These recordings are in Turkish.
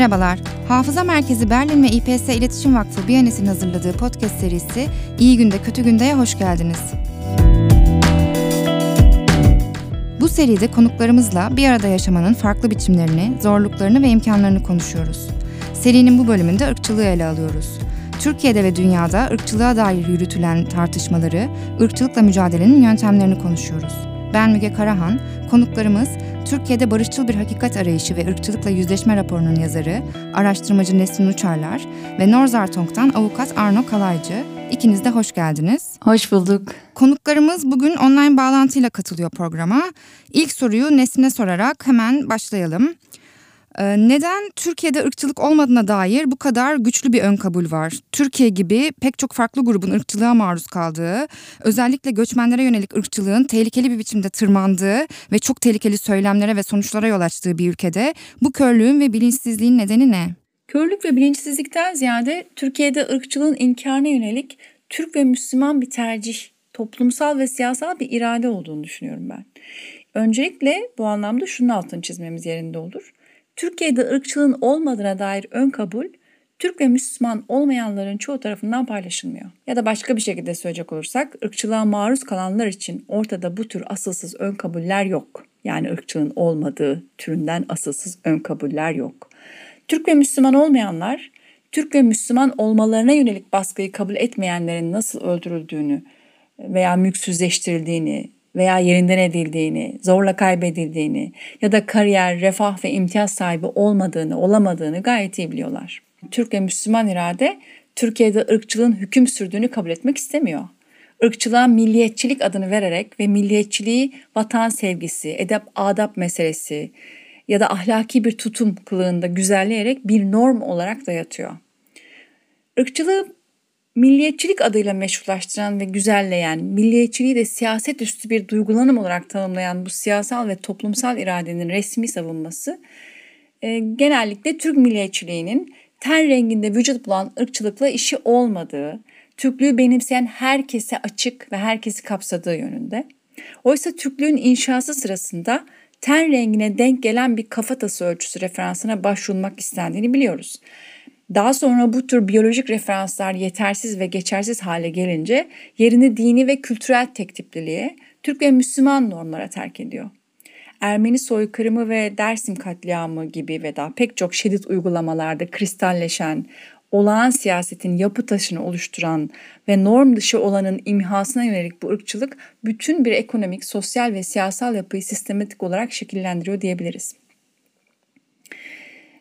Merhabalar. Hafıza Merkezi Berlin ve İPS İletişim Vakfı Biyanet'in hazırladığı podcast serisi İyi Günde Kötü Günde'ye hoş geldiniz. Bu seride konuklarımızla bir arada yaşamanın farklı biçimlerini, zorluklarını ve imkanlarını konuşuyoruz. Serinin bu bölümünde ırkçılığı ele alıyoruz. Türkiye'de ve dünyada ırkçılığa dair yürütülen tartışmaları, ırkçılıkla mücadelenin yöntemlerini konuşuyoruz. Ben Müge Karahan, konuklarımız Türkiye'de barışçıl bir hakikat arayışı ve ırkçılıkla yüzleşme raporunun yazarı, araştırmacı Nesrin Uçarlar ve Norzartong'dan avukat Arno Kalaycı. İkiniz de hoş geldiniz. Hoş bulduk. Konuklarımız bugün online bağlantıyla katılıyor programa. İlk soruyu Nesrin'e sorarak hemen başlayalım. Ee, neden Türkiye'de ırkçılık olmadığına dair bu kadar güçlü bir ön kabul var? Türkiye gibi pek çok farklı grubun ırkçılığa maruz kaldığı, özellikle göçmenlere yönelik ırkçılığın tehlikeli bir biçimde tırmandığı ve çok tehlikeli söylemlere ve sonuçlara yol açtığı bir ülkede bu körlüğün ve bilinçsizliğin nedeni ne? Körlük ve bilinçsizlikten ziyade Türkiye'de ırkçılığın inkarına yönelik Türk ve Müslüman bir tercih, toplumsal ve siyasal bir irade olduğunu düşünüyorum ben. Öncelikle bu anlamda şunun altını çizmemiz yerinde olur. Türkiye'de ırkçılığın olmadığına dair ön kabul Türk ve Müslüman olmayanların çoğu tarafından paylaşılmıyor. Ya da başka bir şekilde söyleyecek olursak ırkçılığa maruz kalanlar için ortada bu tür asılsız ön kabuller yok. Yani ırkçılığın olmadığı türünden asılsız ön kabuller yok. Türk ve Müslüman olmayanlar Türk ve Müslüman olmalarına yönelik baskıyı kabul etmeyenlerin nasıl öldürüldüğünü veya mülksüzleştirildiğini veya yerinden edildiğini, zorla kaybedildiğini ya da kariyer, refah ve imtiyaz sahibi olmadığını, olamadığını gayet iyi biliyorlar. Türk ve Müslüman irade Türkiye'de ırkçılığın hüküm sürdüğünü kabul etmek istemiyor. Irkçılığa milliyetçilik adını vererek ve milliyetçiliği vatan sevgisi, edep adap meselesi ya da ahlaki bir tutum kılığında güzelleyerek bir norm olarak dayatıyor. Irkçılığı milliyetçilik adıyla meşrulaştıran ve güzelleyen, milliyetçiliği de siyaset üstü bir duygulanım olarak tanımlayan bu siyasal ve toplumsal iradenin resmi savunması e, genellikle Türk milliyetçiliğinin ten renginde vücut bulan ırkçılıkla işi olmadığı, Türklüğü benimseyen herkese açık ve herkesi kapsadığı yönünde. Oysa Türklüğün inşası sırasında ten rengine denk gelen bir kafatası ölçüsü referansına başvurulmak istendiğini biliyoruz. Daha sonra bu tür biyolojik referanslar yetersiz ve geçersiz hale gelince yerini dini ve kültürel tektipliliğe, Türk ve Müslüman normlara terk ediyor. Ermeni soykırımı ve Dersim katliamı gibi ve daha pek çok şiddet uygulamalarda kristalleşen, olağan siyasetin yapı taşını oluşturan ve norm dışı olanın imhasına yönelik bu ırkçılık bütün bir ekonomik, sosyal ve siyasal yapıyı sistematik olarak şekillendiriyor diyebiliriz.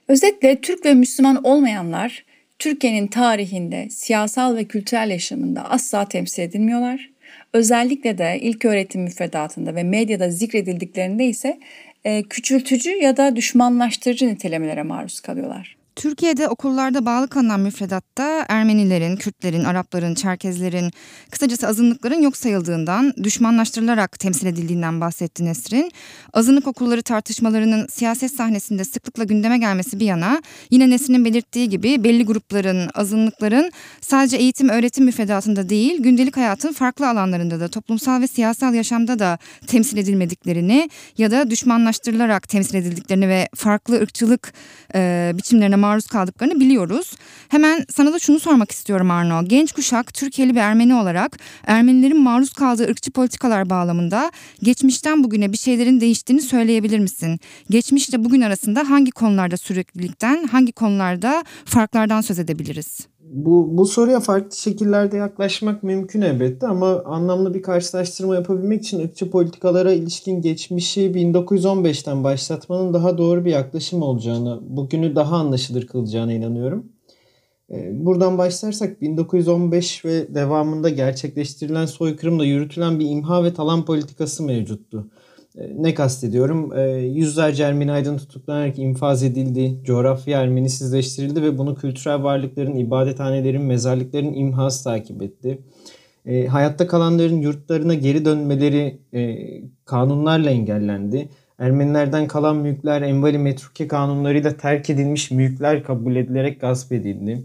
Özetle Türk ve Müslüman olmayanlar Türkiye'nin tarihinde, siyasal ve kültürel yaşamında asla temsil edilmiyorlar. Özellikle de ilk öğretim müfredatında ve medyada zikredildiklerinde ise e, küçültücü ya da düşmanlaştırıcı nitelemelere maruz kalıyorlar. Türkiye'de okullarda bağlı kalınan müfredatta Ermenilerin, Kürtlerin, Arapların, Çerkezlerin, kısacası azınlıkların yok sayıldığından, düşmanlaştırılarak temsil edildiğinden bahsetti Nesrin. Azınlık okulları tartışmalarının siyaset sahnesinde sıklıkla gündeme gelmesi bir yana, yine Nesrin'in belirttiği gibi belli grupların, azınlıkların sadece eğitim öğretim müfredatında değil, gündelik hayatın farklı alanlarında da toplumsal ve siyasal yaşamda da temsil edilmediklerini ya da düşmanlaştırılarak temsil edildiklerini ve farklı ırkçılık e, biçimlerine maruz kaldıklarını biliyoruz. Hemen sana da şunu sormak istiyorum Arno. Genç kuşak Türkiye'li bir Ermeni olarak Ermenilerin maruz kaldığı ırkçı politikalar bağlamında geçmişten bugüne bir şeylerin değiştiğini söyleyebilir misin? Geçmişle bugün arasında hangi konularda süreklilikten, hangi konularda farklardan söz edebiliriz? Bu, bu soruya farklı şekillerde yaklaşmak mümkün elbette ama anlamlı bir karşılaştırma yapabilmek için ırkçı politikalara ilişkin geçmişi 1915'ten başlatmanın daha doğru bir yaklaşım olacağını, bugünü daha anlaşılır kılacağına inanıyorum. Ee, buradan başlarsak 1915 ve devamında gerçekleştirilen soykırımda yürütülen bir imha ve talan politikası mevcuttu. Ee, ne kastediyorum? Ee, yüzlerce Ermeni aydın tutuklanarak infaz edildi, coğrafya Ermenisizleştirildi ve bunu kültürel varlıkların, ibadethanelerin, mezarlıkların imhası takip etti. Hayatta kalanların yurtlarına geri dönmeleri e, kanunlarla engellendi. Ermenilerden kalan mülkler envali metruke kanunlarıyla terk edilmiş mülkler kabul edilerek gasp edildi.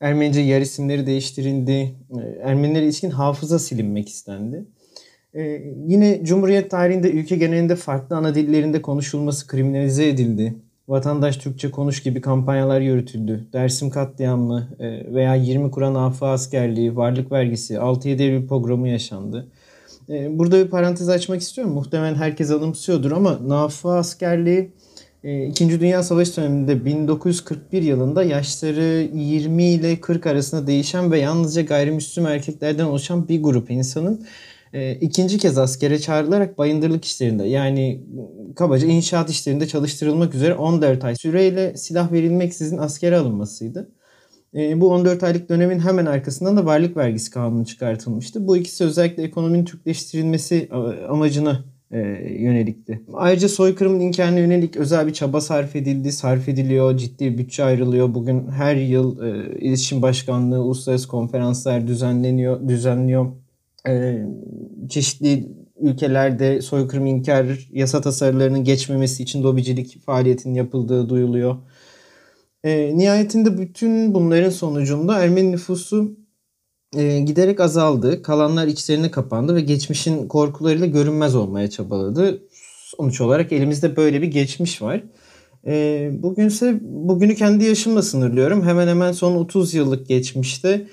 Ermenice yer isimleri değiştirildi. Ee, Ermenilere ilişkin hafıza silinmek istendi. Ee, yine Cumhuriyet tarihinde ülke genelinde farklı ana dillerinde konuşulması kriminalize edildi. vatandaş Türkçe konuş gibi kampanyalar yürütüldü. Dersim katliamı e, veya 20 Kur'an afı askerliği, varlık vergisi, 6-7 Eylül programı yaşandı. E, burada bir parantez açmak istiyorum. Muhtemelen herkes anımsıyordur ama Nafa askerliği e, İkinci Dünya Savaşı döneminde 1941 yılında yaşları 20 ile 40 arasında değişen ve yalnızca gayrimüslim erkeklerden oluşan bir grup insanın e, ikinci kez askere çağrılarak bayındırlık işlerinde yani kabaca inşaat işlerinde çalıştırılmak üzere 14 ay süreyle silah verilmeksizin askere alınmasıydı. E, bu 14 aylık dönemin hemen arkasından da varlık vergisi kanunu çıkartılmıştı. Bu ikisi özellikle ekonominin Türkleştirilmesi amacına e, yönelikti. Ayrıca soykırımın inkarına yönelik özel bir çaba sarf edildi, sarf ediliyor, ciddi bütçe ayrılıyor. Bugün her yıl e, iletişim başkanlığı, uluslararası konferanslar düzenleniyor, düzenliyor. E, çeşitli ülkelerde soykırım inkar yasa tasarılarının geçmemesi için lobicilik faaliyetinin yapıldığı duyuluyor. E, nihayetinde bütün bunların sonucunda Ermeni nüfusu e, giderek azaldı. Kalanlar içlerine kapandı ve geçmişin korkularıyla görünmez olmaya çabaladı. Sonuç olarak elimizde böyle bir geçmiş var. E, bugünse bugünü kendi yaşımla sınırlıyorum. Hemen hemen son 30 yıllık geçmişte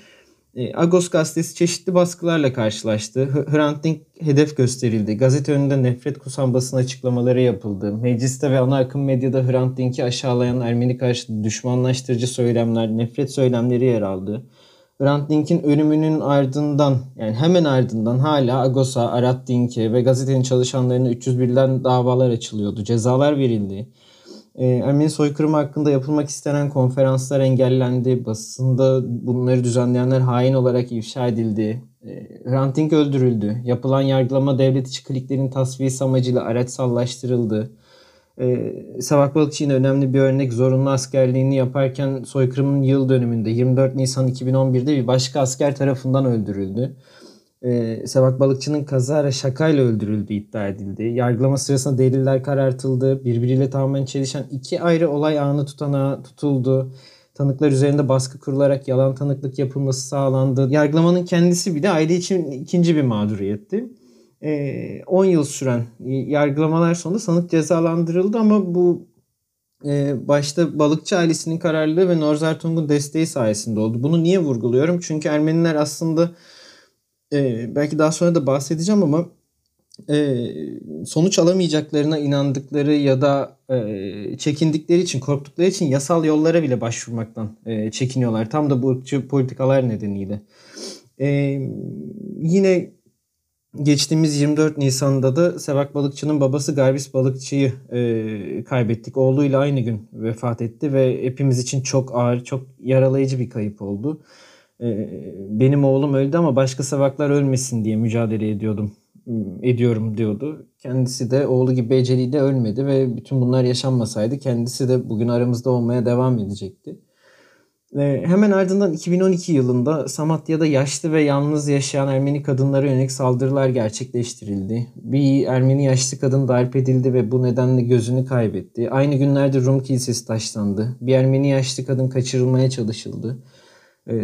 Agos gazetesi çeşitli baskılarla karşılaştı. Hrant Dink hedef gösterildi. Gazete önünde nefret kusan basın açıklamaları yapıldı. Mecliste ve ana akım medyada Hrant Dink'i aşağılayan Ermeni karşıtı düşmanlaştırıcı söylemler, nefret söylemleri yer aldı. Hrant Dink'in ölümünün ardından yani hemen ardından hala Agos'a, Arat Dink'e ve gazetenin çalışanlarına 301'den davalar açılıyordu. Cezalar verildi. Ee, Ermeni soykırımı hakkında yapılmak istenen konferanslar engellendi. Basında bunları düzenleyenler hain olarak ifşa edildi. Ee, Hrant öldürüldü. Yapılan yargılama devlet içi kliklerin tasfiyesi amacıyla araçsallaştırıldı. Ee, Savak Balıkçı yine önemli bir örnek. Zorunlu askerliğini yaparken soykırımın yıl dönümünde 24 Nisan 2011'de bir başka asker tarafından öldürüldü. Ee, Savak Balıkçı'nın kazara şakayla öldürüldüğü iddia edildi. Yargılama sırasında deliller karartıldı. Birbiriyle tamamen çelişen iki ayrı olay anı tutanağı tutuldu. Tanıklar üzerinde baskı kurularak yalan tanıklık yapılması sağlandı. Yargılamanın kendisi bile aile için ikinci bir mağduriyetti. 10 e, yıl süren yargılamalar sonunda sanık cezalandırıldı ama bu e, başta balıkçı ailesinin kararlılığı ve Norzartung'un desteği sayesinde oldu. Bunu niye vurguluyorum? Çünkü Ermeniler aslında e, belki daha sonra da bahsedeceğim ama sonuç alamayacaklarına inandıkları ya da çekindikleri için, korktukları için yasal yollara bile başvurmaktan çekiniyorlar. Tam da bu ırkçı politikalar nedeniyle. Yine Geçtiğimiz 24 Nisan'da da Sevak Balıkçı'nın babası Garbis Balıkçı'yı e, kaybettik. Oğluyla aynı gün vefat etti ve hepimiz için çok ağır, çok yaralayıcı bir kayıp oldu. E, benim oğlum öldü ama başka Sevaklar ölmesin diye mücadele ediyordum ediyorum diyordu. Kendisi de oğlu gibi eceliyle ölmedi ve bütün bunlar yaşanmasaydı kendisi de bugün aramızda olmaya devam edecekti. Ve hemen ardından 2012 yılında Samatya'da yaşlı ve yalnız yaşayan Ermeni kadınlara yönelik saldırılar gerçekleştirildi. Bir Ermeni yaşlı kadın darp edildi ve bu nedenle gözünü kaybetti. Aynı günlerde Rum Kilisesi taşlandı. Bir Ermeni yaşlı kadın kaçırılmaya çalışıldı.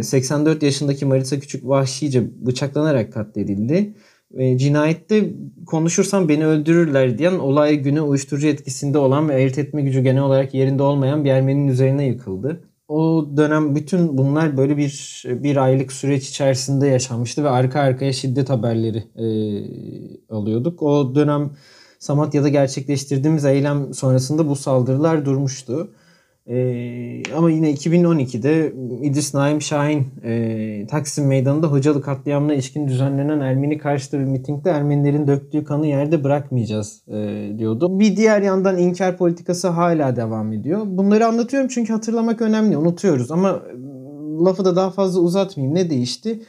84 yaşındaki Marisa Küçük vahşice bıçaklanarak katledildi. Cinayette konuşursam beni öldürürler diyen olay günü uyuşturucu etkisinde olan ve ayırt etme gücü genel olarak yerinde olmayan bir Ermeninin üzerine yıkıldı o dönem bütün bunlar böyle bir bir aylık süreç içerisinde yaşanmıştı ve arka arkaya şiddet haberleri e, alıyorduk. O dönem Samatya'da gerçekleştirdiğimiz eylem sonrasında bu saldırılar durmuştu. Ee, ama yine 2012'de İdris Naim Şahin e, Taksim Meydanı'nda Hocalı katliamına ilişkin düzenlenen Ermeni karşıtı bir mitingde Ermenilerin döktüğü kanı yerde bırakmayacağız e, diyordu. Bir diğer yandan inkar politikası hala devam ediyor. Bunları anlatıyorum çünkü hatırlamak önemli. Unutuyoruz ama e, lafı da daha fazla uzatmayayım. Ne değişti?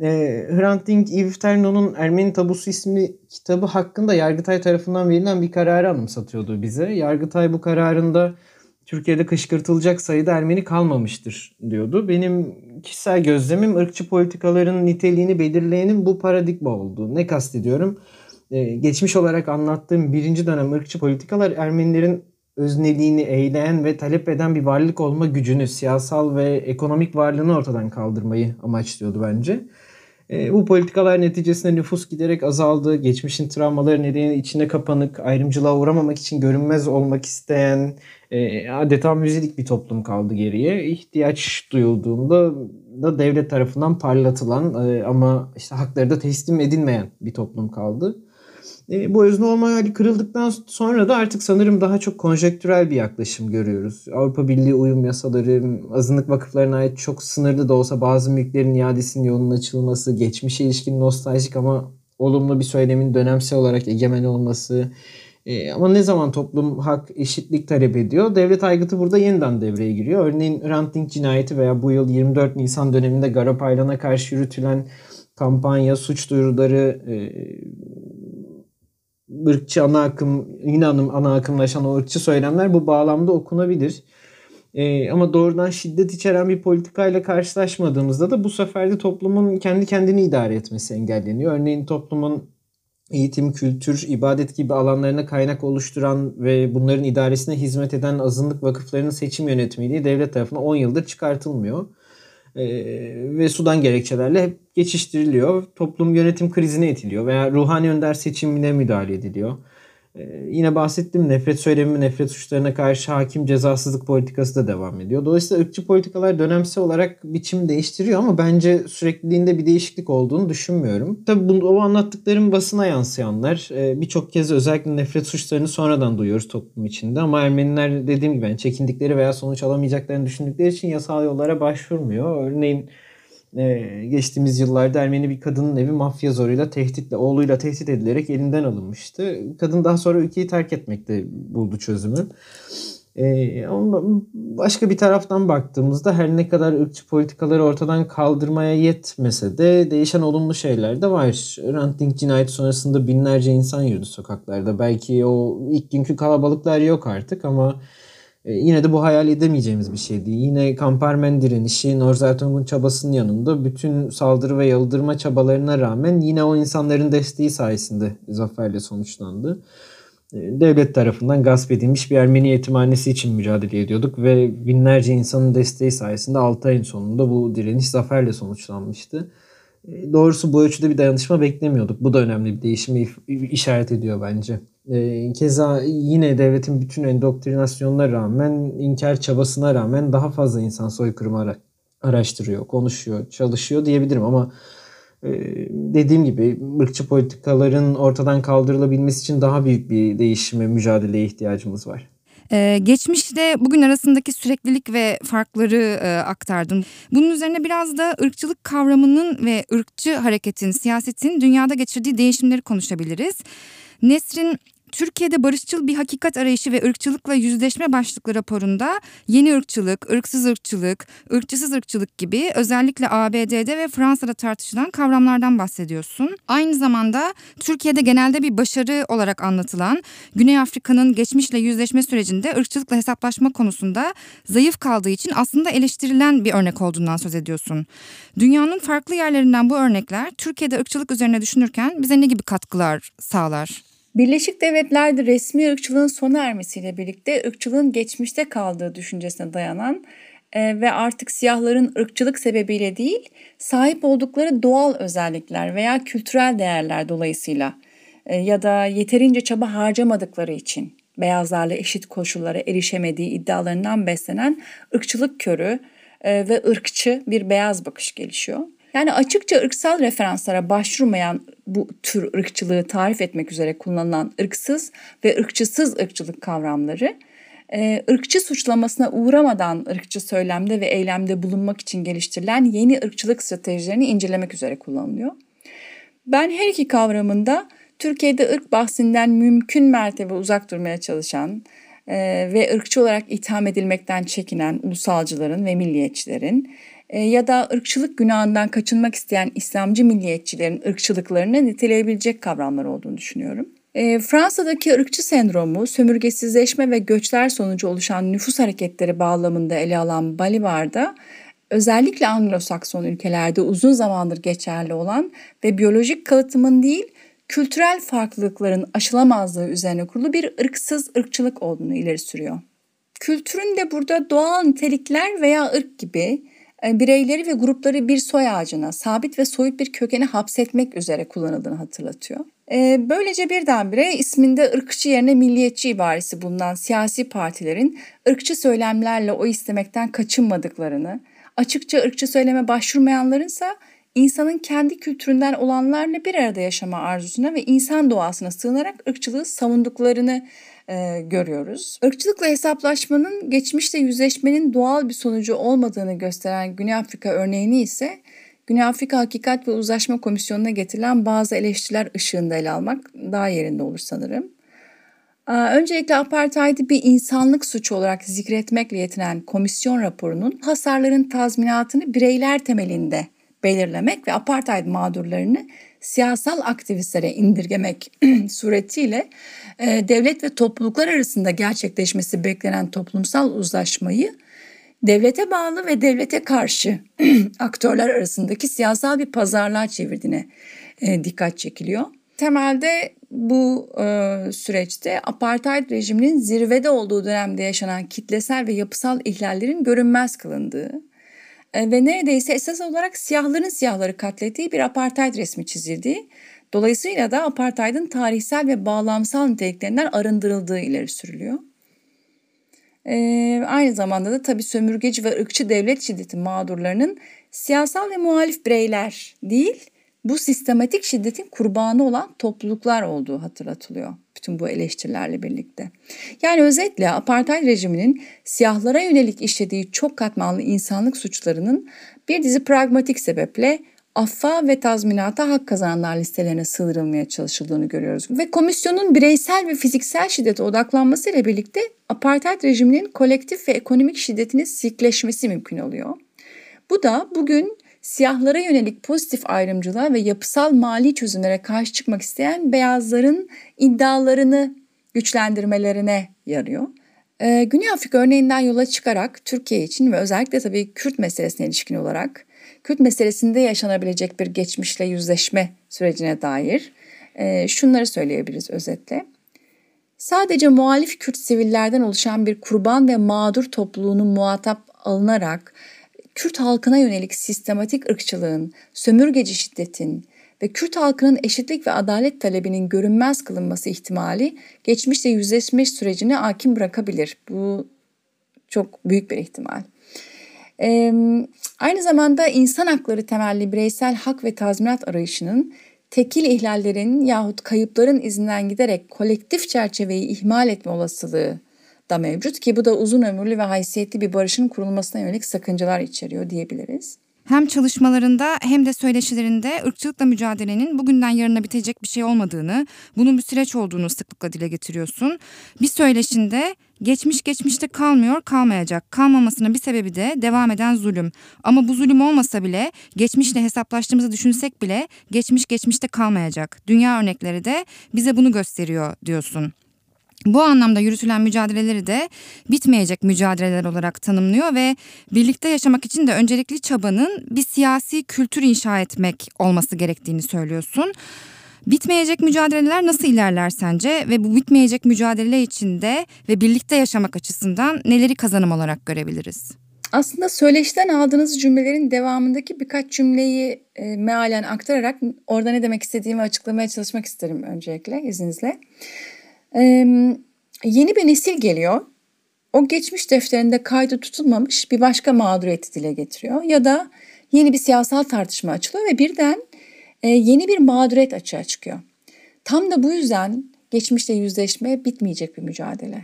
E, Hrant Dink Yves Ermeni Tabusu isimli kitabı hakkında Yargıtay tarafından verilen bir kararı anımsatıyordu bize. Yargıtay bu kararında Türkiye'de kışkırtılacak sayıda Ermeni kalmamıştır diyordu. Benim kişisel gözlemim ırkçı politikaların niteliğini belirleyenin bu paradigma oldu. Ne kastediyorum? Ee, geçmiş olarak anlattığım birinci dönem ırkçı politikalar Ermenilerin özneliğini eğleyen ve talep eden bir varlık olma gücünü, siyasal ve ekonomik varlığını ortadan kaldırmayı amaçlıyordu bence. E, bu politikalar neticesinde nüfus giderek azaldı. Geçmişin travmaları nedeniyle içine kapanık, ayrımcılığa uğramamak için görünmez olmak isteyen, e, adeta müzilik bir toplum kaldı geriye. İhtiyaç duyulduğunda da devlet tarafından parlatılan e, ama işte hakları da teslim edilmeyen bir toplum kaldı. Bu özne olma hali kırıldıktan sonra da artık sanırım daha çok konjektürel bir yaklaşım görüyoruz. Avrupa Birliği uyum yasaları, azınlık vakıflarına ait çok sınırlı da olsa bazı mülklerin iadesinin yolunun açılması, geçmişe ilişkin nostaljik ama olumlu bir söylemin dönemsel olarak egemen olması, e, ama ne zaman toplum hak, eşitlik talep ediyor? Devlet aygıtı burada yeniden devreye giriyor. Örneğin Hrant Dink cinayeti veya bu yıl 24 Nisan döneminde Garapaylan'a karşı yürütülen kampanya, suç duyuruları, e, ırkçı ana akım, yine ana akımlaşan o ırkçı söylemler bu bağlamda okunabilir. E, ama doğrudan şiddet içeren bir politikayla karşılaşmadığımızda da bu sefer de toplumun kendi kendini idare etmesi engelleniyor. Örneğin toplumun eğitim, kültür, ibadet gibi alanlarına kaynak oluşturan ve bunların idaresine hizmet eden azınlık vakıflarının seçim yönetmeliği devlet tarafından 10 yıldır çıkartılmıyor. Ee, ve sudan gerekçelerle hep geçiştiriliyor. Toplum yönetim krizine itiliyor veya ruhani önder seçimine müdahale ediliyor. Ee, yine bahsettim nefret söylemi, nefret suçlarına karşı hakim cezasızlık politikası da devam ediyor. Dolayısıyla ırkçı politikalar dönemsel olarak biçim değiştiriyor ama bence sürekliliğinde bir değişiklik olduğunu düşünmüyorum. Tabii bunu, o anlattıklarım basına yansıyanlar. Ee, Birçok kez özellikle nefret suçlarını sonradan duyuyoruz toplum içinde ama Ermeniler dediğim gibi yani çekindikleri veya sonuç alamayacaklarını düşündükleri için yasal yollara başvurmuyor. Örneğin ee, geçtiğimiz yıllarda Ermeni bir kadının evi mafya zoruyla tehditle, oğluyla tehdit edilerek elinden alınmıştı. Kadın daha sonra ülkeyi terk etmekte buldu çözümü. Ee, ama başka bir taraftan baktığımızda her ne kadar ırkçı politikaları ortadan kaldırmaya yetmese de değişen olumlu şeyler de var. Hrant Dink cinayeti sonrasında binlerce insan yürüdü sokaklarda. Belki o ilk günkü kalabalıklar yok artık ama e, yine de bu hayal edemeyeceğimiz bir şeydi. Yine Kampermen direnişi Norzertong'un çabasının yanında bütün saldırı ve yıldırma çabalarına rağmen yine o insanların desteği sayesinde zaferle sonuçlandı. E, devlet tarafından gasp edilmiş bir Ermeni yetimhanesi için mücadele ediyorduk ve binlerce insanın desteği sayesinde 6 ayın sonunda bu direniş zaferle sonuçlanmıştı. E, doğrusu bu ölçüde bir dayanışma beklemiyorduk. Bu da önemli bir değişimi işaret ediyor bence. E, keza yine devletin bütün endoktrinasyonuna rağmen, inkar çabasına rağmen daha fazla insan soykırımı araştırıyor, konuşuyor, çalışıyor diyebilirim ama e, dediğim gibi ırkçı politikaların ortadan kaldırılabilmesi için daha büyük bir değişime, mücadeleye ihtiyacımız var. Ee, geçmişte bugün arasındaki süreklilik ve farkları e, aktardın. Bunun üzerine biraz da ırkçılık kavramının ve ırkçı hareketin, siyasetin dünyada geçirdiği değişimleri konuşabiliriz. Nesrin Türkiye'de barışçıl bir hakikat arayışı ve ırkçılıkla yüzleşme başlıklı raporunda yeni ırkçılık, ırksız ırkçılık, ırkçısız ırkçılık gibi özellikle ABD'de ve Fransa'da tartışılan kavramlardan bahsediyorsun. Aynı zamanda Türkiye'de genelde bir başarı olarak anlatılan Güney Afrika'nın geçmişle yüzleşme sürecinde ırkçılıkla hesaplaşma konusunda zayıf kaldığı için aslında eleştirilen bir örnek olduğundan söz ediyorsun. Dünyanın farklı yerlerinden bu örnekler Türkiye'de ırkçılık üzerine düşünürken bize ne gibi katkılar sağlar? Birleşik Devletler'de resmi ırkçılığın sona ermesiyle birlikte ırkçılığın geçmişte kaldığı düşüncesine dayanan e, ve artık siyahların ırkçılık sebebiyle değil, sahip oldukları doğal özellikler veya kültürel değerler dolayısıyla e, ya da yeterince çaba harcamadıkları için beyazlarla eşit koşullara erişemediği iddialarından beslenen ırkçılık körü e, ve ırkçı bir beyaz bakış gelişiyor. Yani açıkça ırksal referanslara başvurmayan bu tür ırkçılığı tarif etmek üzere kullanılan ırksız ve ırkçısız ırkçılık kavramları e, ırkçı suçlamasına uğramadan ırkçı söylemde ve eylemde bulunmak için geliştirilen yeni ırkçılık stratejilerini incelemek üzere kullanılıyor. Ben her iki kavramında Türkiye'de ırk bahsinden mümkün mertebe uzak durmaya çalışan e, ve ırkçı olarak itham edilmekten çekinen ulusalcıların ve milliyetçilerin ya da ırkçılık günahından kaçınmak isteyen İslamcı milliyetçilerin ırkçılıklarını niteleyebilecek kavramlar olduğunu düşünüyorum. E, Fransa'daki ırkçı sendromu sömürgesizleşme ve göçler sonucu oluşan nüfus hareketleri bağlamında ele alan Balibar'da özellikle Anglo-Sakson ülkelerde uzun zamandır geçerli olan ve biyolojik kalıtımın değil kültürel farklılıkların aşılamazlığı üzerine kurulu bir ırksız ırkçılık olduğunu ileri sürüyor. Kültürün de burada doğal nitelikler veya ırk gibi bireyleri ve grupları bir soy ağacına, sabit ve soyut bir kökene hapsetmek üzere kullanıldığını hatırlatıyor. E, böylece birdenbire isminde ırkçı yerine milliyetçi ibaresi bulunan siyasi partilerin ırkçı söylemlerle o istemekten kaçınmadıklarını, açıkça ırkçı söyleme başvurmayanlarınsa insanın kendi kültüründen olanlarla bir arada yaşama arzusuna ve insan doğasına sığınarak ırkçılığı savunduklarını e, görüyoruz. Irkçılıkla hesaplaşmanın geçmişte yüzleşmenin doğal bir sonucu olmadığını gösteren Güney Afrika örneğini ise Güney Afrika Hakikat ve Uzlaşma Komisyonu'na getirilen bazı eleştiriler ışığında ele almak daha yerinde olur sanırım. Öncelikle apartheid'i bir insanlık suçu olarak zikretmekle yetinen komisyon raporunun hasarların tazminatını bireyler temelinde belirlemek ve apartheid mağdurlarını siyasal aktivistlere indirgemek suretiyle e, devlet ve topluluklar arasında gerçekleşmesi beklenen toplumsal uzlaşmayı devlete bağlı ve devlete karşı aktörler arasındaki siyasal bir pazarlığa çevirdiğine e, dikkat çekiliyor. Temelde bu e, süreçte apartheid rejiminin zirvede olduğu dönemde yaşanan kitlesel ve yapısal ihlallerin görünmez kılındığı, ve neredeyse esas olarak siyahların siyahları katlettiği bir apartheid resmi çizildiği, dolayısıyla da apartheidin tarihsel ve bağlamsal niteliklerinden arındırıldığı ileri sürülüyor. Ee, aynı zamanda da tabii sömürgeci ve ırkçı devlet şiddeti mağdurlarının siyasal ve muhalif bireyler değil, bu sistematik şiddetin kurbanı olan topluluklar olduğu hatırlatılıyor bütün bu eleştirilerle birlikte. Yani özetle apartheid rejiminin siyahlara yönelik işlediği çok katmanlı insanlık suçlarının bir dizi pragmatik sebeple affa ve tazminata hak kazananlar listelerine sığdırılmaya çalışıldığını görüyoruz. Ve komisyonun bireysel ve fiziksel şiddete odaklanmasıyla birlikte apartheid rejiminin kolektif ve ekonomik şiddetinin sikleşmesi mümkün oluyor. Bu da bugün siyahlara yönelik pozitif ayrımcılığa ve yapısal mali çözümlere karşı çıkmak isteyen beyazların iddialarını güçlendirmelerine yarıyor. Ee, Güney Afrika örneğinden yola çıkarak Türkiye için ve özellikle tabii Kürt meselesine ilişkin olarak Kürt meselesinde yaşanabilecek bir geçmişle yüzleşme sürecine dair e, şunları söyleyebiliriz özetle. Sadece muhalif Kürt sivillerden oluşan bir kurban ve mağdur topluluğunun muhatap alınarak Kürt halkına yönelik sistematik ırkçılığın, sömürgeci şiddetin ve Kürt halkının eşitlik ve adalet talebinin görünmez kılınması ihtimali geçmişte yüzleşme sürecini hakim bırakabilir. Bu çok büyük bir ihtimal. Ee, aynı zamanda insan hakları temelli bireysel hak ve tazminat arayışının tekil ihlallerin yahut kayıpların izinden giderek kolektif çerçeveyi ihmal etme olasılığı da mevcut ki bu da uzun ömürlü ve haysiyetli bir barışın kurulmasına yönelik sakıncalar içeriyor diyebiliriz. Hem çalışmalarında hem de söyleşilerinde ırkçılıkla mücadelenin bugünden yarına bitecek bir şey olmadığını, bunun bir süreç olduğunu sıklıkla dile getiriyorsun. Bir söyleşinde geçmiş geçmişte kalmıyor, kalmayacak. Kalmamasının bir sebebi de devam eden zulüm. Ama bu zulüm olmasa bile, geçmişle hesaplaştığımızı düşünsek bile geçmiş geçmişte kalmayacak. Dünya örnekleri de bize bunu gösteriyor diyorsun. Bu anlamda yürütülen mücadeleleri de bitmeyecek mücadeleler olarak tanımlıyor ve birlikte yaşamak için de öncelikli çabanın bir siyasi kültür inşa etmek olması gerektiğini söylüyorsun. Bitmeyecek mücadeleler nasıl ilerler sence ve bu bitmeyecek mücadele içinde ve birlikte yaşamak açısından neleri kazanım olarak görebiliriz? Aslında söyleşten aldığınız cümlelerin devamındaki birkaç cümleyi e, mealen aktararak orada ne demek istediğimi açıklamaya çalışmak isterim öncelikle izninizle. Ee, yeni bir nesil geliyor. O geçmiş defterinde kaydı tutulmamış bir başka mağduriyeti dile getiriyor. Ya da yeni bir siyasal tartışma açılıyor ve birden e, yeni bir mağduriyet açığa çıkıyor. Tam da bu yüzden geçmişle yüzleşme bitmeyecek bir mücadele.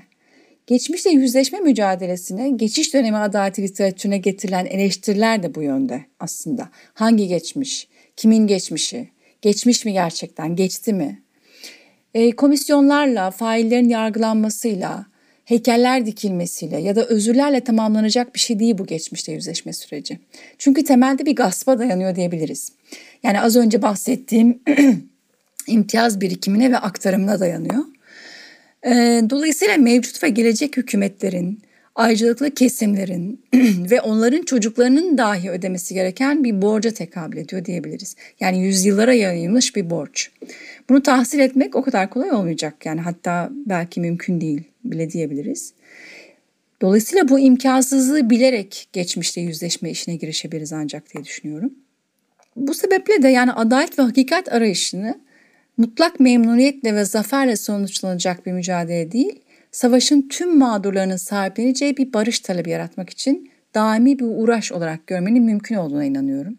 Geçmişle yüzleşme mücadelesine geçiş dönemi adaleti literatürüne getirilen eleştiriler de bu yönde aslında. Hangi geçmiş? Kimin geçmişi? Geçmiş mi gerçekten? Geçti mi? E, komisyonlarla, faillerin yargılanmasıyla, heykeller dikilmesiyle ya da özürlerle tamamlanacak bir şey değil bu geçmişte yüzleşme süreci. Çünkü temelde bir gaspa dayanıyor diyebiliriz. Yani az önce bahsettiğim imtiyaz birikimine ve aktarımına dayanıyor. E, dolayısıyla mevcut ve gelecek hükümetlerin, ayrıcalıklı kesimlerin ve onların çocuklarının dahi ödemesi gereken bir borca tekabül ediyor diyebiliriz. Yani yüzyıllara yayılmış bir borç. Bunu tahsil etmek o kadar kolay olmayacak yani hatta belki mümkün değil bile diyebiliriz. Dolayısıyla bu imkansızlığı bilerek geçmişte yüzleşme işine girişebiliriz ancak diye düşünüyorum. Bu sebeple de yani adalet ve hakikat arayışını mutlak memnuniyetle ve zaferle sonuçlanacak bir mücadele değil, savaşın tüm mağdurlarının sahipleneceği bir barış talebi yaratmak için daimi bir uğraş olarak görmenin mümkün olduğuna inanıyorum.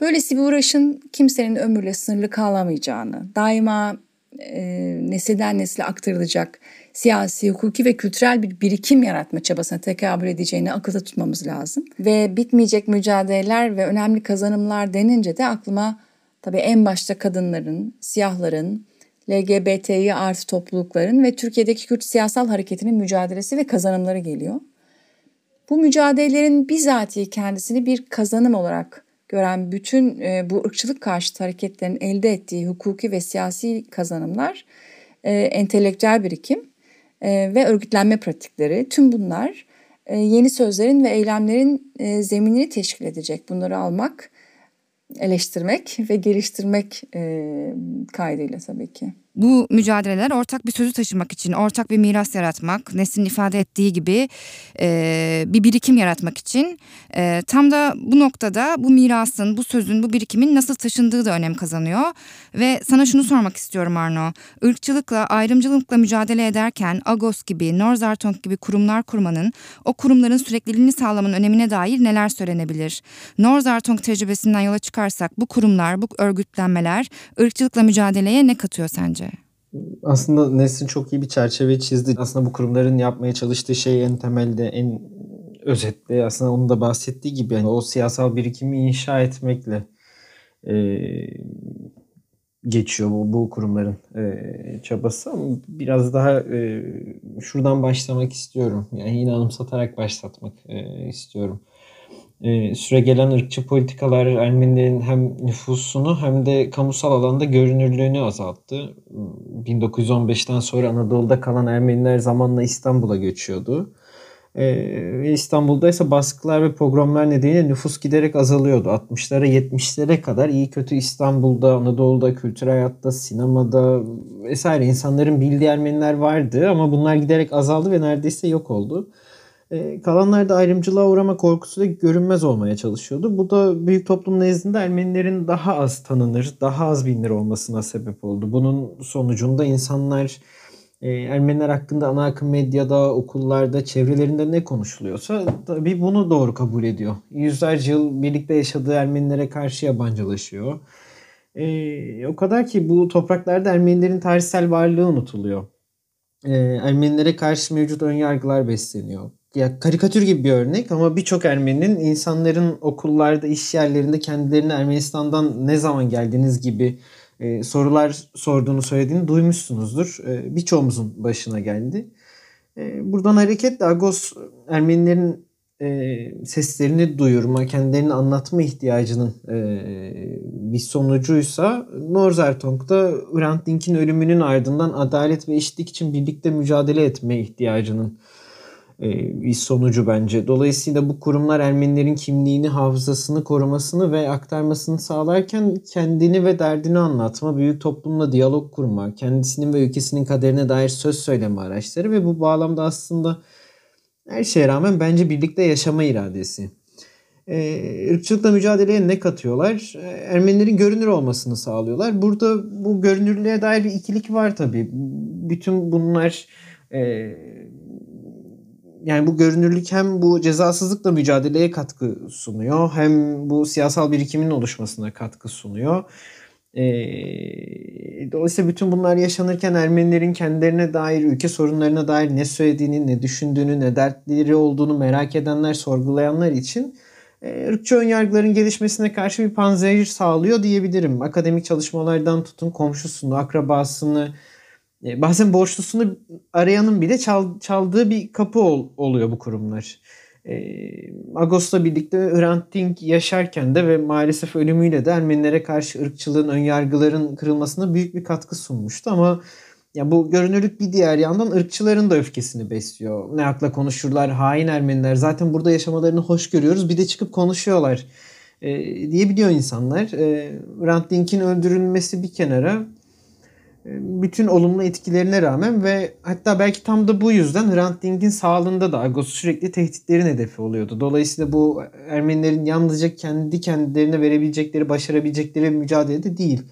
Böylesi bir uğraşın kimsenin ömürle sınırlı kalamayacağını, daima e, nesilden nesile aktarılacak siyasi, hukuki ve kültürel bir birikim yaratma çabasına tekabül edeceğini akılda tutmamız lazım. Ve bitmeyecek mücadeleler ve önemli kazanımlar denince de aklıma tabii en başta kadınların, siyahların, LGBTİ artı toplulukların ve Türkiye'deki Kürt siyasal hareketinin mücadelesi ve kazanımları geliyor. Bu mücadelelerin bizatihi kendisini bir kazanım olarak gören bütün e, bu ırkçılık karşıtı hareketlerin elde ettiği hukuki ve siyasi kazanımlar, e, entelektüel birikim e, ve örgütlenme pratikleri tüm bunlar yeni sözlerin ve eylemlerin zeminini teşkil edecek. Bunları almak, eleştirmek ve geliştirmek kaydıyla tabii ki. Bu mücadeleler ortak bir sözü taşımak için, ortak bir miras yaratmak, Nesin ifade ettiği gibi e, bir birikim yaratmak için e, tam da bu noktada bu mirasın, bu sözün, bu birikimin nasıl taşındığı da önem kazanıyor. Ve sana şunu sormak istiyorum Arno. Irkçılıkla, ayrımcılıkla mücadele ederken Agos gibi, Norzartong gibi kurumlar kurmanın, o kurumların sürekliliğini sağlamanın önemine dair neler söylenebilir? Norzartong tecrübesinden yola çıkarsak bu kurumlar, bu örgütlenmeler ırkçılıkla mücadeleye ne katıyor sence? Aslında Nesrin çok iyi bir çerçeve çizdi. Aslında bu kurumların yapmaya çalıştığı şey en temelde, en özetle aslında onun da bahsettiği gibi yani o siyasal birikimi inşa etmekle e, geçiyor bu, bu kurumların e, çabası ama biraz daha e, şuradan başlamak istiyorum. Yani yine anımsatarak başlatmak e, istiyorum e, süre gelen ırkçı politikalar Ermenilerin hem nüfusunu hem de kamusal alanda görünürlüğünü azalttı. 1915'ten sonra Anadolu'da kalan Ermeniler zamanla İstanbul'a göçüyordu. Ee, İstanbul'da ise baskılar ve pogromlar nedeniyle nüfus giderek azalıyordu. 60'lara 70'lere kadar iyi kötü İstanbul'da, Anadolu'da, kültür hayatta, sinemada vesaire insanların bildiği Ermeniler vardı ama bunlar giderek azaldı ve neredeyse yok oldu. E, kalanlar da ayrımcılığa uğrama korkusuyla görünmez olmaya çalışıyordu. Bu da büyük toplum nezdinde Ermenilerin daha az tanınır, daha az bilinir olmasına sebep oldu. Bunun sonucunda insanlar e, Ermeniler hakkında ana akım medyada, okullarda, çevrelerinde ne konuşuluyorsa tabii bunu doğru kabul ediyor. Yüzlerce yıl birlikte yaşadığı Ermenilere karşı yabancılaşıyor. E, o kadar ki bu topraklarda Ermenilerin tarihsel varlığı unutuluyor. E, Ermenilere karşı mevcut önyargılar besleniyor ya karikatür gibi bir örnek ama birçok Ermeninin insanların okullarda, iş yerlerinde kendilerine Ermenistan'dan ne zaman geldiniz gibi e, sorular sorduğunu söylediğini duymuşsunuzdur. E, birçoğumuzun başına geldi. E, buradan hareketle Agos Ermenilerin e, seslerini duyurma, kendilerini anlatma ihtiyacının e, bir sonucuysa Norzertong'da Hrant Dink'in ölümünün ardından adalet ve eşitlik için birlikte mücadele etme ihtiyacının bir sonucu bence. Dolayısıyla bu kurumlar Ermenilerin kimliğini, hafızasını korumasını ve aktarmasını sağlarken kendini ve derdini anlatma, büyük toplumla diyalog kurma, kendisinin ve ülkesinin kaderine dair söz söyleme araçları ve bu bağlamda aslında her şeye rağmen bence birlikte yaşama iradesi. Ee, ırkçılıkla mücadeleye ne katıyorlar? Ee, Ermenilerin görünür olmasını sağlıyorlar. Burada bu görünürlüğe dair bir ikilik var tabii. Bütün bunlar e, yani bu görünürlük hem bu cezasızlıkla mücadeleye katkı sunuyor hem bu siyasal birikimin oluşmasına katkı sunuyor. E, dolayısıyla bütün bunlar yaşanırken Ermenilerin kendilerine dair, ülke sorunlarına dair ne söylediğini, ne düşündüğünü, ne dertleri olduğunu merak edenler, sorgulayanlar için e, ırkçı önyargıların gelişmesine karşı bir panzehir sağlıyor diyebilirim. Akademik çalışmalardan tutun komşusunu, akrabasını, e, bazen borçlusunu arayanın bile çal, çaldığı bir kapı ol, oluyor bu kurumlar. E, Agos'la birlikte Hrant yaşarken de ve maalesef ölümüyle de Ermenilere karşı ırkçılığın, önyargıların kırılmasına büyük bir katkı sunmuştu ama ya bu görünürlük bir diğer yandan ırkçıların da öfkesini besliyor. Ne hakla konuşurlar hain Ermeniler zaten burada yaşamalarını hoş görüyoruz bir de çıkıp konuşuyorlar e, diyebiliyor insanlar. E, Dink'in öldürülmesi bir kenara bütün olumlu etkilerine rağmen ve hatta belki tam da bu yüzden Hrant Dink'in sağlığında da Agos sürekli tehditlerin hedefi oluyordu. Dolayısıyla bu Ermenilerin yalnızca kendi kendilerine verebilecekleri, başarabilecekleri mücadelede değil.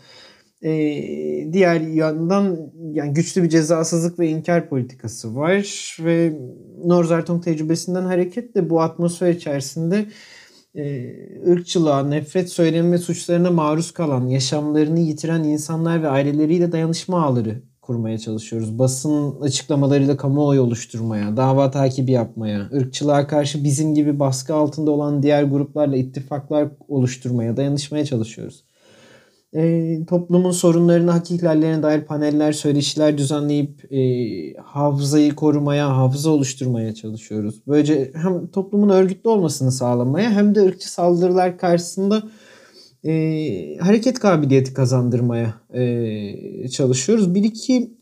Ee, diğer yandan yani güçlü bir cezasızlık ve inkar politikası var ve Norzartong tecrübesinden hareketle bu atmosfer içerisinde ırkçılığa, nefret söylemi ve suçlarına maruz kalan, yaşamlarını yitiren insanlar ve aileleriyle dayanışma ağları kurmaya çalışıyoruz. Basın açıklamalarıyla kamuoyu oluşturmaya, dava takibi yapmaya, ırkçılığa karşı bizim gibi baskı altında olan diğer gruplarla ittifaklar oluşturmaya, dayanışmaya çalışıyoruz e, toplumun sorunlarını, hak ihlallerine dair paneller, söyleşiler düzenleyip e, hafızayı korumaya, hafıza oluşturmaya çalışıyoruz. Böylece hem toplumun örgütlü olmasını sağlamaya hem de ırkçı saldırılar karşısında e, hareket kabiliyeti kazandırmaya e, çalışıyoruz. Bir iki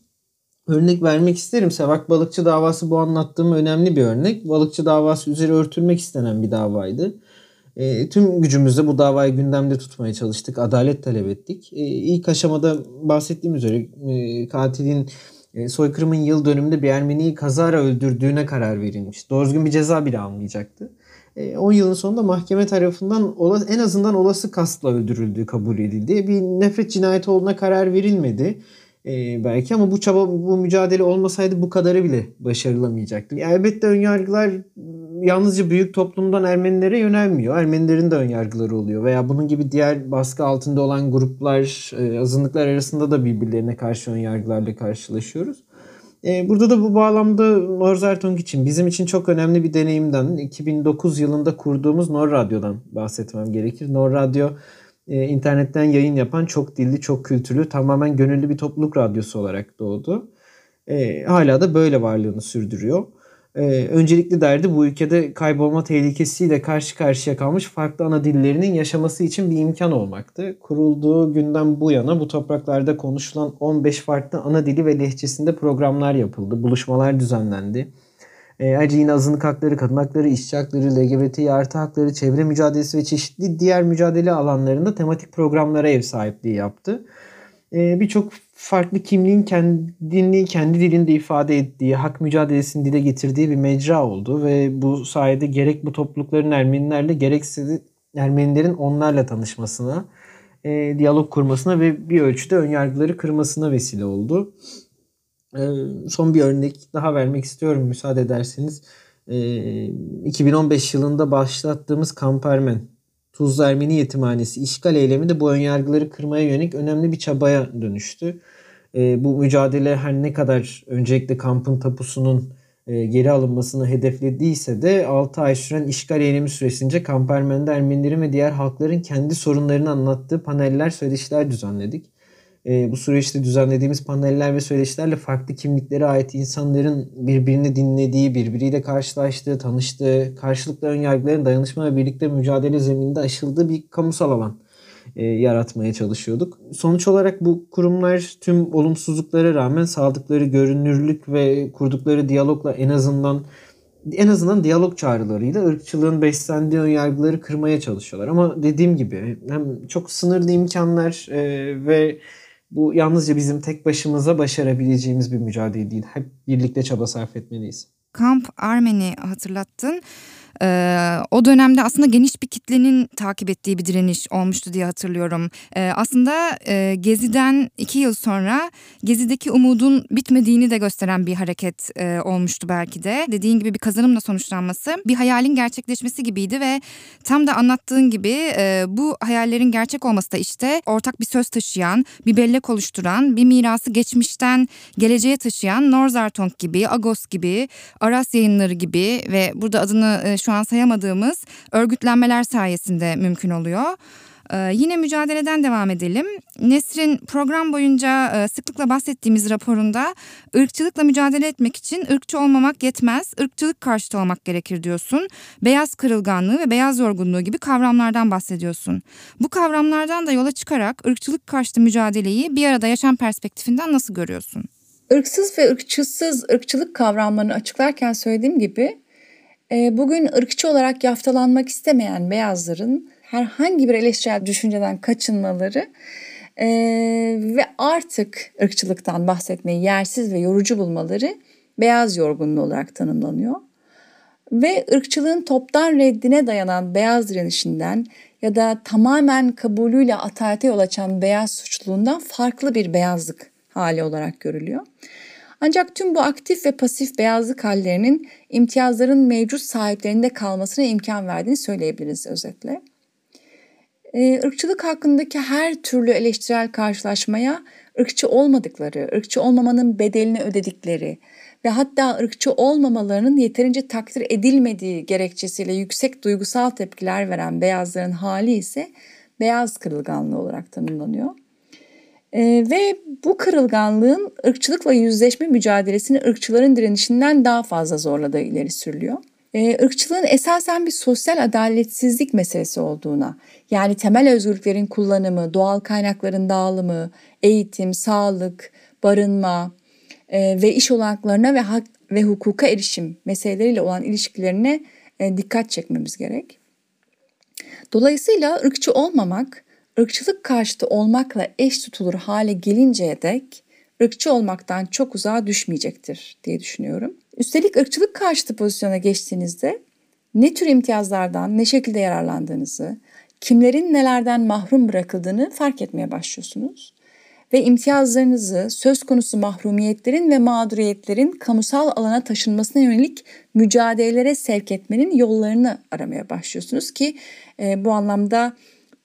örnek vermek isterim. Sevak Balıkçı davası bu anlattığım önemli bir örnek. Balıkçı davası üzeri örtülmek istenen bir davaydı. E, tüm gücümüzle bu davayı gündemde tutmaya çalıştık. Adalet talep ettik. E, ilk aşamada bahsettiğim üzere e, katilin e, soykırımın yıl dönümünde bir Ermeniyi kazara öldürdüğüne karar verilmiş. Doğru düzgün bir ceza bile almayacaktı. 10 e, yılın sonunda mahkeme tarafından en azından olası kastla öldürüldüğü kabul edildi. Bir nefret cinayeti olduğuna karar verilmedi e, belki ama bu çaba bu mücadele olmasaydı bu kadarı bile başarılamayacaktı. Elbette önyargılar yalnızca büyük toplumdan Ermenilere yönelmiyor. Ermenilerin de önyargıları oluyor veya bunun gibi diğer baskı altında olan gruplar, e, azınlıklar arasında da birbirlerine karşı önyargılarla karşılaşıyoruz. E, burada da bu bağlamda Norzertong için bizim için çok önemli bir deneyimden 2009 yılında kurduğumuz Nor Radyo'dan bahsetmem gerekir. Nor Radyo e, internetten yayın yapan çok dilli, çok kültürlü, tamamen gönüllü bir topluluk radyosu olarak doğdu. E, hala da böyle varlığını sürdürüyor. E, öncelikli derdi bu ülkede kaybolma tehlikesiyle karşı karşıya kalmış farklı ana dillerinin yaşaması için bir imkan olmaktı. Kurulduğu günden bu yana bu topraklarda konuşulan 15 farklı ana dili ve lehçesinde programlar yapıldı, buluşmalar düzenlendi. E, ayrıca yine azınlık hakları, kadın hakları, işçi hakları, LGBT artı hakları, çevre mücadelesi ve çeşitli diğer mücadele alanlarında tematik programlara ev sahipliği yaptı. E, Birçok farklı kimliğin kendini kendi dilinde ifade ettiği, hak mücadelesini dile getirdiği bir mecra oldu ve bu sayede gerek bu toplulukların Ermenilerle gerekse Ermenilerin onlarla tanışmasına, e, diyalog kurmasına ve bir ölçüde önyargıları kırmasına vesile oldu. Ee, son bir örnek daha vermek istiyorum müsaade ederseniz. 2015 ee, yılında başlattığımız Kampermen Tuzlu Ermeni Yetimhanesi işgal eylemi de bu önyargıları kırmaya yönelik önemli bir çabaya dönüştü. Ee, bu mücadele her ne kadar öncelikle kampın tapusunun e, geri alınmasını hedeflediyse de 6 ay süren işgal eylemi süresince Kampermen'de Ermenilerin ve diğer halkların kendi sorunlarını anlattığı paneller, söyleşiler düzenledik e, bu süreçte düzenlediğimiz paneller ve söyleşilerle farklı kimliklere ait insanların birbirini dinlediği, birbiriyle karşılaştığı, tanıştığı, karşılıklı önyargıların dayanışma ve birlikte mücadele zemininde aşıldığı bir kamusal alan e, yaratmaya çalışıyorduk. Sonuç olarak bu kurumlar tüm olumsuzluklara rağmen sağladıkları görünürlük ve kurdukları diyalogla en azından en azından diyalog çağrılarıyla ırkçılığın beslendiği önyargıları kırmaya çalışıyorlar. Ama dediğim gibi hem çok sınırlı imkanlar e, ve bu yalnızca bizim tek başımıza başarabileceğimiz bir mücadele değil. Hep birlikte çaba sarf etmeliyiz. Kamp Armeni hatırlattın. Ee, o dönemde aslında geniş bir kitlenin takip ettiği bir direniş olmuştu diye hatırlıyorum. Ee, aslında e, Gezi'den iki yıl sonra Gezi'deki umudun bitmediğini de gösteren bir hareket e, olmuştu belki de. Dediğin gibi bir kazanımla sonuçlanması bir hayalin gerçekleşmesi gibiydi ve tam da anlattığın gibi e, bu hayallerin gerçek olması da işte ortak bir söz taşıyan, bir bellek oluşturan, bir mirası geçmişten geleceğe taşıyan Norzartong gibi, Agos gibi, Aras yayınları gibi ve burada adını e, şu an sayamadığımız örgütlenmeler sayesinde mümkün oluyor. Ee, yine mücadeleden devam edelim. Nesrin program boyunca e, sıklıkla bahsettiğimiz raporunda ırkçılıkla mücadele etmek için ırkçı olmamak yetmez, ırkçılık karşıtı olmak gerekir diyorsun. Beyaz kırılganlığı ve beyaz yorgunluğu gibi kavramlardan bahsediyorsun. Bu kavramlardan da yola çıkarak ırkçılık karşıtı mücadeleyi bir arada yaşam perspektifinden nasıl görüyorsun? Irksız ve ırkçısız ırkçılık kavramlarını açıklarken söylediğim gibi bugün ırkçı olarak yaftalanmak istemeyen beyazların herhangi bir eleştirel düşünceden kaçınmaları Ee, ve artık ırkçılıktan bahsetmeyi yersiz ve yorucu bulmaları beyaz yorgunluğu olarak tanımlanıyor. Ve ırkçılığın toptan reddine dayanan beyaz direnişinden ya da tamamen kabulüyle atalete yol açan beyaz suçluluğundan farklı bir beyazlık hali olarak görülüyor. Ancak tüm bu aktif ve pasif beyazlık hallerinin imtiyazların mevcut sahiplerinde kalmasına imkan verdiğini söyleyebiliriz özetle. Irkçılık hakkındaki her türlü eleştirel karşılaşmaya ırkçı olmadıkları, ırkçı olmamanın bedelini ödedikleri ve hatta ırkçı olmamalarının yeterince takdir edilmediği gerekçesiyle yüksek duygusal tepkiler veren beyazların hali ise beyaz kırılganlığı olarak tanımlanıyor. Ee, ve bu kırılganlığın ırkçılıkla yüzleşme mücadelesini ırkçıların direnişinden daha fazla zorladığı ileri sürülüyor. Ee, ırkçılığın esasen bir sosyal adaletsizlik meselesi olduğuna, yani temel özgürlüklerin kullanımı, doğal kaynakların dağılımı, eğitim, sağlık, barınma e, ve iş olanaklarına ve hak ve hukuka erişim meseleleriyle olan ilişkilerine e, dikkat çekmemiz gerek. Dolayısıyla ırkçı olmamak, ırkçılık karşıtı olmakla eş tutulur hale gelinceye dek ırkçı olmaktan çok uzağa düşmeyecektir diye düşünüyorum. Üstelik ırkçılık karşıtı pozisyona geçtiğinizde ne tür imtiyazlardan ne şekilde yararlandığınızı, kimlerin nelerden mahrum bırakıldığını fark etmeye başlıyorsunuz. Ve imtiyazlarınızı söz konusu mahrumiyetlerin ve mağduriyetlerin kamusal alana taşınmasına yönelik mücadelelere sevk etmenin yollarını aramaya başlıyorsunuz ki e, bu anlamda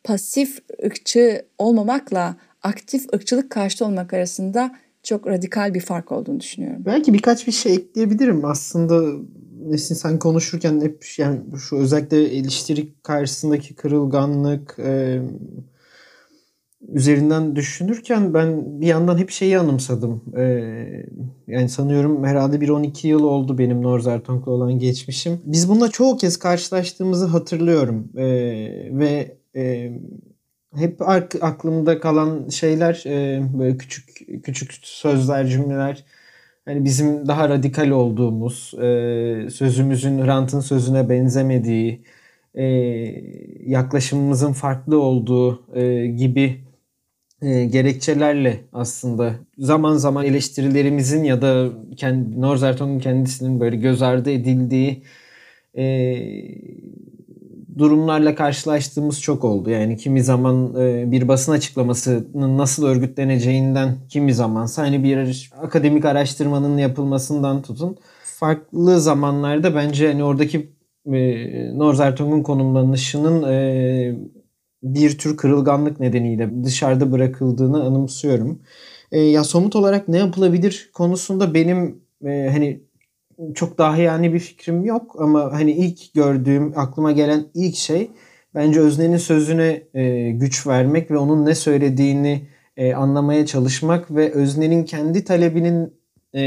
pasif ırkçı olmamakla aktif ırkçılık karşıtı olmak arasında çok radikal bir fark olduğunu düşünüyorum. Belki birkaç bir şey ekleyebilirim. Aslında Nesin sen konuşurken hep yani şu özellikle eleştiri karşısındaki kırılganlık e, üzerinden düşünürken ben bir yandan hep şeyi anımsadım. E, yani sanıyorum herhalde bir 12 yıl oldu benim Norzertong'la olan geçmişim. Biz bununla çoğu kez karşılaştığımızı hatırlıyorum. E, ve e, hep aklımda kalan şeyler e, böyle küçük küçük sözler, cümleler. Hani bizim daha radikal olduğumuz, e, sözümüzün rantın sözüne benzemediği, e, yaklaşımımızın farklı olduğu e, gibi e, gerekçelerle aslında zaman zaman eleştirilerimizin ya da kendi Norzerton'un kendisinin böyle göz ardı edildiği e, durumlarla karşılaştığımız çok oldu. Yani kimi zaman e, bir basın açıklamasının nasıl örgütleneceğinden kimi zamansa hani bir akademik araştırmanın yapılmasından tutun farklı zamanlarda bence hani oradaki e, konumlanışının e, bir tür kırılganlık nedeniyle dışarıda bırakıldığını anımsıyorum. E, ya somut olarak ne yapılabilir konusunda benim hani çok daha yani bir fikrim yok ama hani ilk gördüğüm aklıma gelen ilk şey bence öznenin sözüne e, güç vermek ve onun ne söylediğini e, anlamaya çalışmak ve öznenin kendi talebinin e,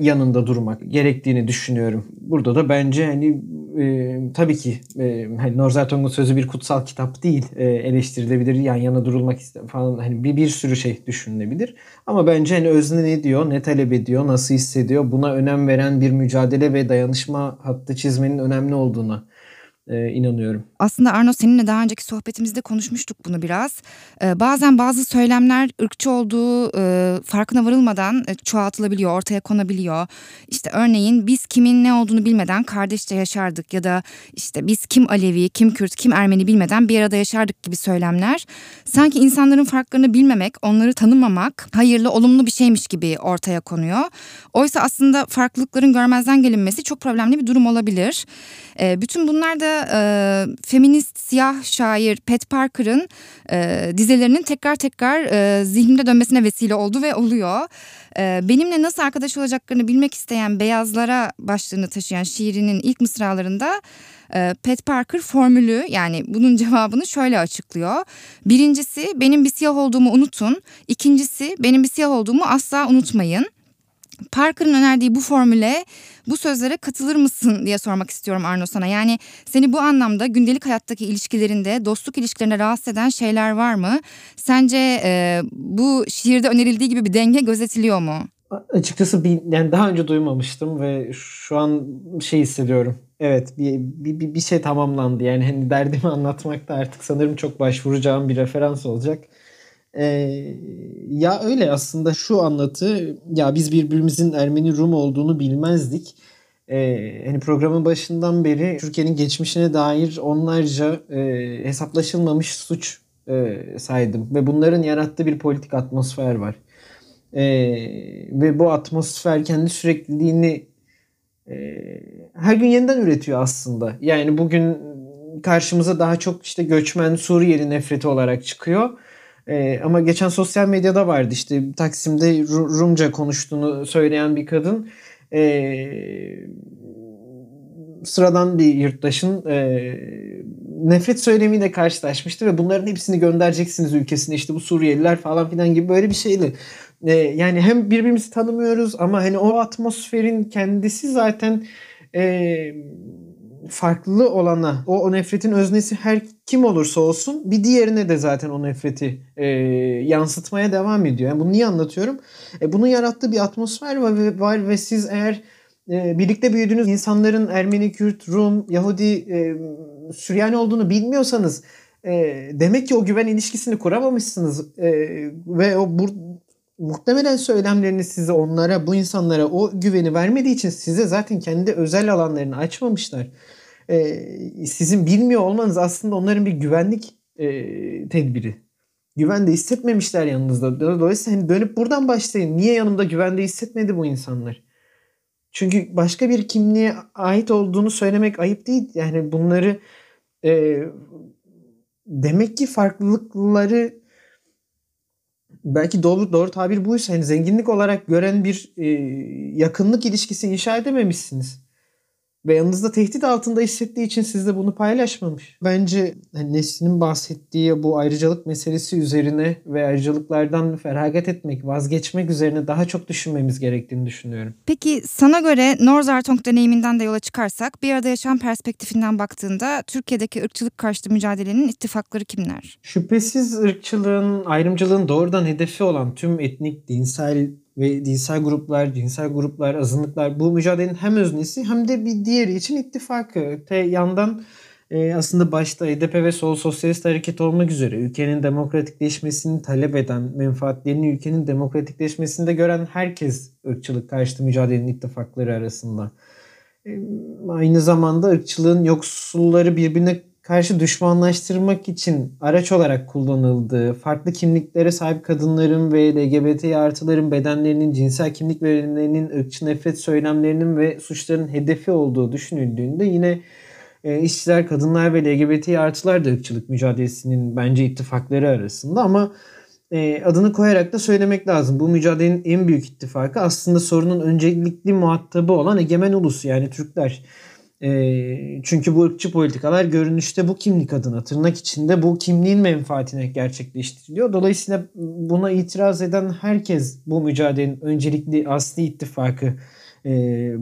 yanında durmak gerektiğini düşünüyorum. Burada da bence hani e, tabii ki e, hani Norzertong'un sözü bir kutsal kitap değil. E, eleştirilebilir, yan yana durulmak falan hani bir, bir sürü şey düşünülebilir. Ama bence hani özne ne diyor, ne talep ediyor, nasıl hissediyor buna önem veren bir mücadele ve dayanışma hattı çizmenin önemli olduğuna e, inanıyorum. Aslında Arno seninle daha önceki sohbetimizde konuşmuştuk bunu biraz. E, bazen bazı söylemler ırkçı olduğu e, farkına varılmadan e, çoğaltılabiliyor, ortaya konabiliyor. İşte örneğin biz kimin ne olduğunu bilmeden kardeşçe yaşardık ya da işte biz kim Alevi, kim Kürt, kim Ermeni bilmeden bir arada yaşardık gibi söylemler. Sanki insanların farklarını bilmemek, onları tanımamak hayırlı, olumlu bir şeymiş gibi ortaya konuyor. Oysa aslında farklılıkların görmezden gelinmesi çok problemli bir durum olabilir. E, bütün bunlar da e, feminist siyah şair Pat Parker'ın e, dizelerinin tekrar tekrar e, zihnimde dönmesine vesile oldu ve oluyor. E, benimle nasıl arkadaş olacaklarını bilmek isteyen beyazlara başlığını taşıyan şiirinin ilk mısralarında e, Pat Parker formülü yani bunun cevabını şöyle açıklıyor. Birincisi benim bir siyah olduğumu unutun. İkincisi benim bir siyah olduğumu asla unutmayın. Parker'ın önerdiği bu formüle, bu sözlere katılır mısın diye sormak istiyorum Arno sana. Yani seni bu anlamda gündelik hayattaki ilişkilerinde, dostluk ilişkilerinde rahatsız eden şeyler var mı? Sence e, bu şiirde önerildiği gibi bir denge gözetiliyor mu? Açıkçası bir, yani daha önce duymamıştım ve şu an şey hissediyorum. Evet bir, bir, bir şey tamamlandı. Yani hani derdimi anlatmak da artık sanırım çok başvuracağım bir referans olacak. Ee, ya öyle aslında şu anlatı ya biz birbirimizin Ermeni Rum olduğunu bilmezdik. Ee, hani programın başından beri Türkiye'nin geçmişine dair onlarca e, hesaplaşılmamış suç e, saydım ve bunların yarattığı bir politik atmosfer var. E, ve bu atmosfer kendi sürekliliğini e, her gün yeniden üretiyor aslında. Yani bugün karşımıza daha çok işte göçmen Suriyeli nefreti olarak çıkıyor. E, ama geçen sosyal medyada vardı işte Taksim'de Rumca konuştuğunu söyleyen bir kadın. E, sıradan bir yurttaşın e, nefret söylemiyle karşılaşmıştı ve bunların hepsini göndereceksiniz ülkesine işte bu Suriyeliler falan filan gibi böyle bir şeydi. E, yani hem birbirimizi tanımıyoruz ama hani o atmosferin kendisi zaten e, farklı olana o, o nefretin öznesi her kim olursa olsun bir diğerine de zaten o nefreti e, yansıtmaya devam ediyor. Yani bunu niye anlatıyorum? E, bunun yarattığı bir atmosfer var ve, var ve siz eğer e, birlikte büyüdüğünüz insanların Ermeni, Kürt, Rum, Yahudi, e, Süryani olduğunu bilmiyorsanız e, demek ki o güven ilişkisini kuramamışsınız e, ve o bur muhtemelen söylemleriniz size onlara, bu insanlara o güveni vermediği için size zaten kendi özel alanlarını açmamışlar. Ee, sizin bilmiyor olmanız aslında onların bir güvenlik e, tedbiri. Güvende hissetmemişler yanınızda. Dolayısıyla hani dönüp buradan başlayın. Niye yanımda güvende hissetmedi bu insanlar? Çünkü başka bir kimliğe ait olduğunu söylemek ayıp değil. Yani bunları e, demek ki farklılıkları belki doğru doğru tabir buysa hani zenginlik olarak gören bir e, yakınlık ilişkisi inşa edememişsiniz ve yanınızda tehdit altında hissettiği için sizle bunu paylaşmamış. Bence hani Nesrin'in bahsettiği bu ayrıcalık meselesi üzerine ve ayrıcalıklardan feragat etmek, vazgeçmek üzerine daha çok düşünmemiz gerektiğini düşünüyorum. Peki sana göre Norzartong deneyiminden de yola çıkarsak bir arada yaşam perspektifinden baktığında Türkiye'deki ırkçılık karşıtı mücadelenin ittifakları kimler? Şüphesiz ırkçılığın, ayrımcılığın doğrudan hedefi olan tüm etnik, dinsel ve dinsel gruplar, cinsel gruplar, azınlıklar bu mücadelenin hem öznesi hem de bir diğeri için ittifakı. Öte yandan e, aslında başta HDP ve Sol Sosyalist Hareket olmak üzere ülkenin demokratikleşmesini talep eden, menfaatlerini ülkenin demokratikleşmesinde gören herkes ırkçılık karşıtı mücadelenin ittifakları arasında. E, aynı zamanda ırkçılığın yoksulları birbirine karşı düşmanlaştırmak için araç olarak kullanıldığı, farklı kimliklere sahip kadınların ve LGBT artıların bedenlerinin, cinsel kimlik verimlerinin, ırkçı nefret söylemlerinin ve suçların hedefi olduğu düşünüldüğünde yine e, işçiler, kadınlar ve LGBT artılar da ırkçılık mücadelesinin bence ittifakları arasında ama e, adını koyarak da söylemek lazım. Bu mücadelenin en büyük ittifakı aslında sorunun öncelikli muhatabı olan egemen ulus yani Türkler. E, çünkü bu ırkçı politikalar görünüşte bu kimlik adına tırnak içinde bu kimliğin menfaatine gerçekleştiriliyor. Dolayısıyla buna itiraz eden herkes bu mücadelenin öncelikli asli ittifakı e,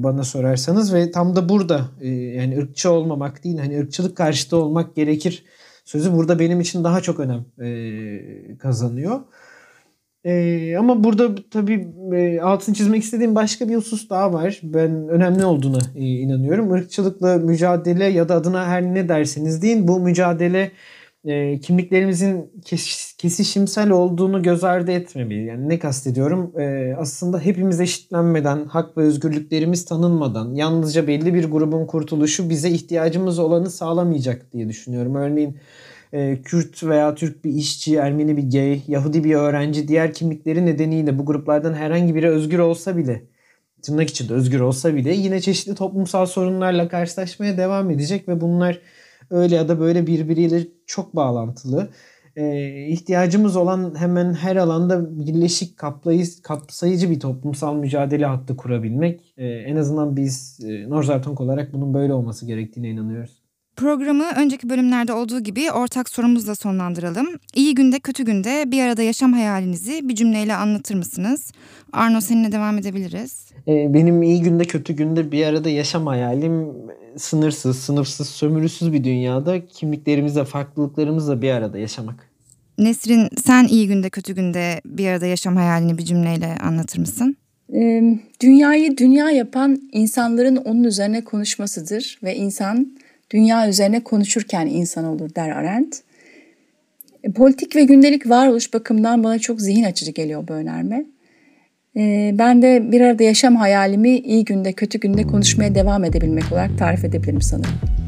bana sorarsanız ve tam da burada e, yani ırkçı olmamak değil hani ırkçılık karşıtı olmak gerekir sözü burada benim için daha çok önem e, kazanıyor. Ee, ama burada tabii e, altını çizmek istediğim başka bir husus daha var. Ben önemli olduğuna e, inanıyorum. Irkçılıkla mücadele ya da adına her ne derseniz deyin bu mücadele e, kimliklerimizin kes, kesişimsel olduğunu göz ardı etmemeli. Yani ne kastediyorum? E, aslında hepimiz eşitlenmeden, hak ve özgürlüklerimiz tanınmadan, yalnızca belli bir grubun kurtuluşu bize ihtiyacımız olanı sağlamayacak diye düşünüyorum. Örneğin e, Kürt veya Türk bir işçi, Ermeni bir gay, Yahudi bir öğrenci diğer kimlikleri nedeniyle bu gruplardan herhangi biri özgür olsa bile tırnak içinde özgür olsa bile yine çeşitli toplumsal sorunlarla karşılaşmaya devam edecek ve bunlar öyle ya da böyle birbiriyle çok bağlantılı. Ee, ihtiyacımız olan hemen her alanda birleşik kaplayıcı, kapsayıcı bir toplumsal mücadele hattı kurabilmek. Ee, en azından biz e, Norzartonk olarak bunun böyle olması gerektiğine inanıyoruz. Programı önceki bölümlerde olduğu gibi ortak sorumuzla sonlandıralım. İyi günde kötü günde bir arada yaşam hayalinizi bir cümleyle anlatır mısınız? Arno seninle devam edebiliriz. Ee, benim iyi günde kötü günde bir arada yaşam hayalim sınırsız, sınıfsız, sömürüsüz bir dünyada kimliklerimizle, farklılıklarımızla bir arada yaşamak. Nesrin sen iyi günde kötü günde bir arada yaşam hayalini bir cümleyle anlatır mısın? dünyayı dünya yapan insanların onun üzerine konuşmasıdır ve insan dünya üzerine konuşurken insan olur der Arendt. E, politik ve gündelik varoluş bakımından bana çok zihin açıcı geliyor bu önerme. E, ben de bir arada yaşam hayalimi iyi günde kötü günde konuşmaya devam edebilmek olarak tarif edebilirim sanırım.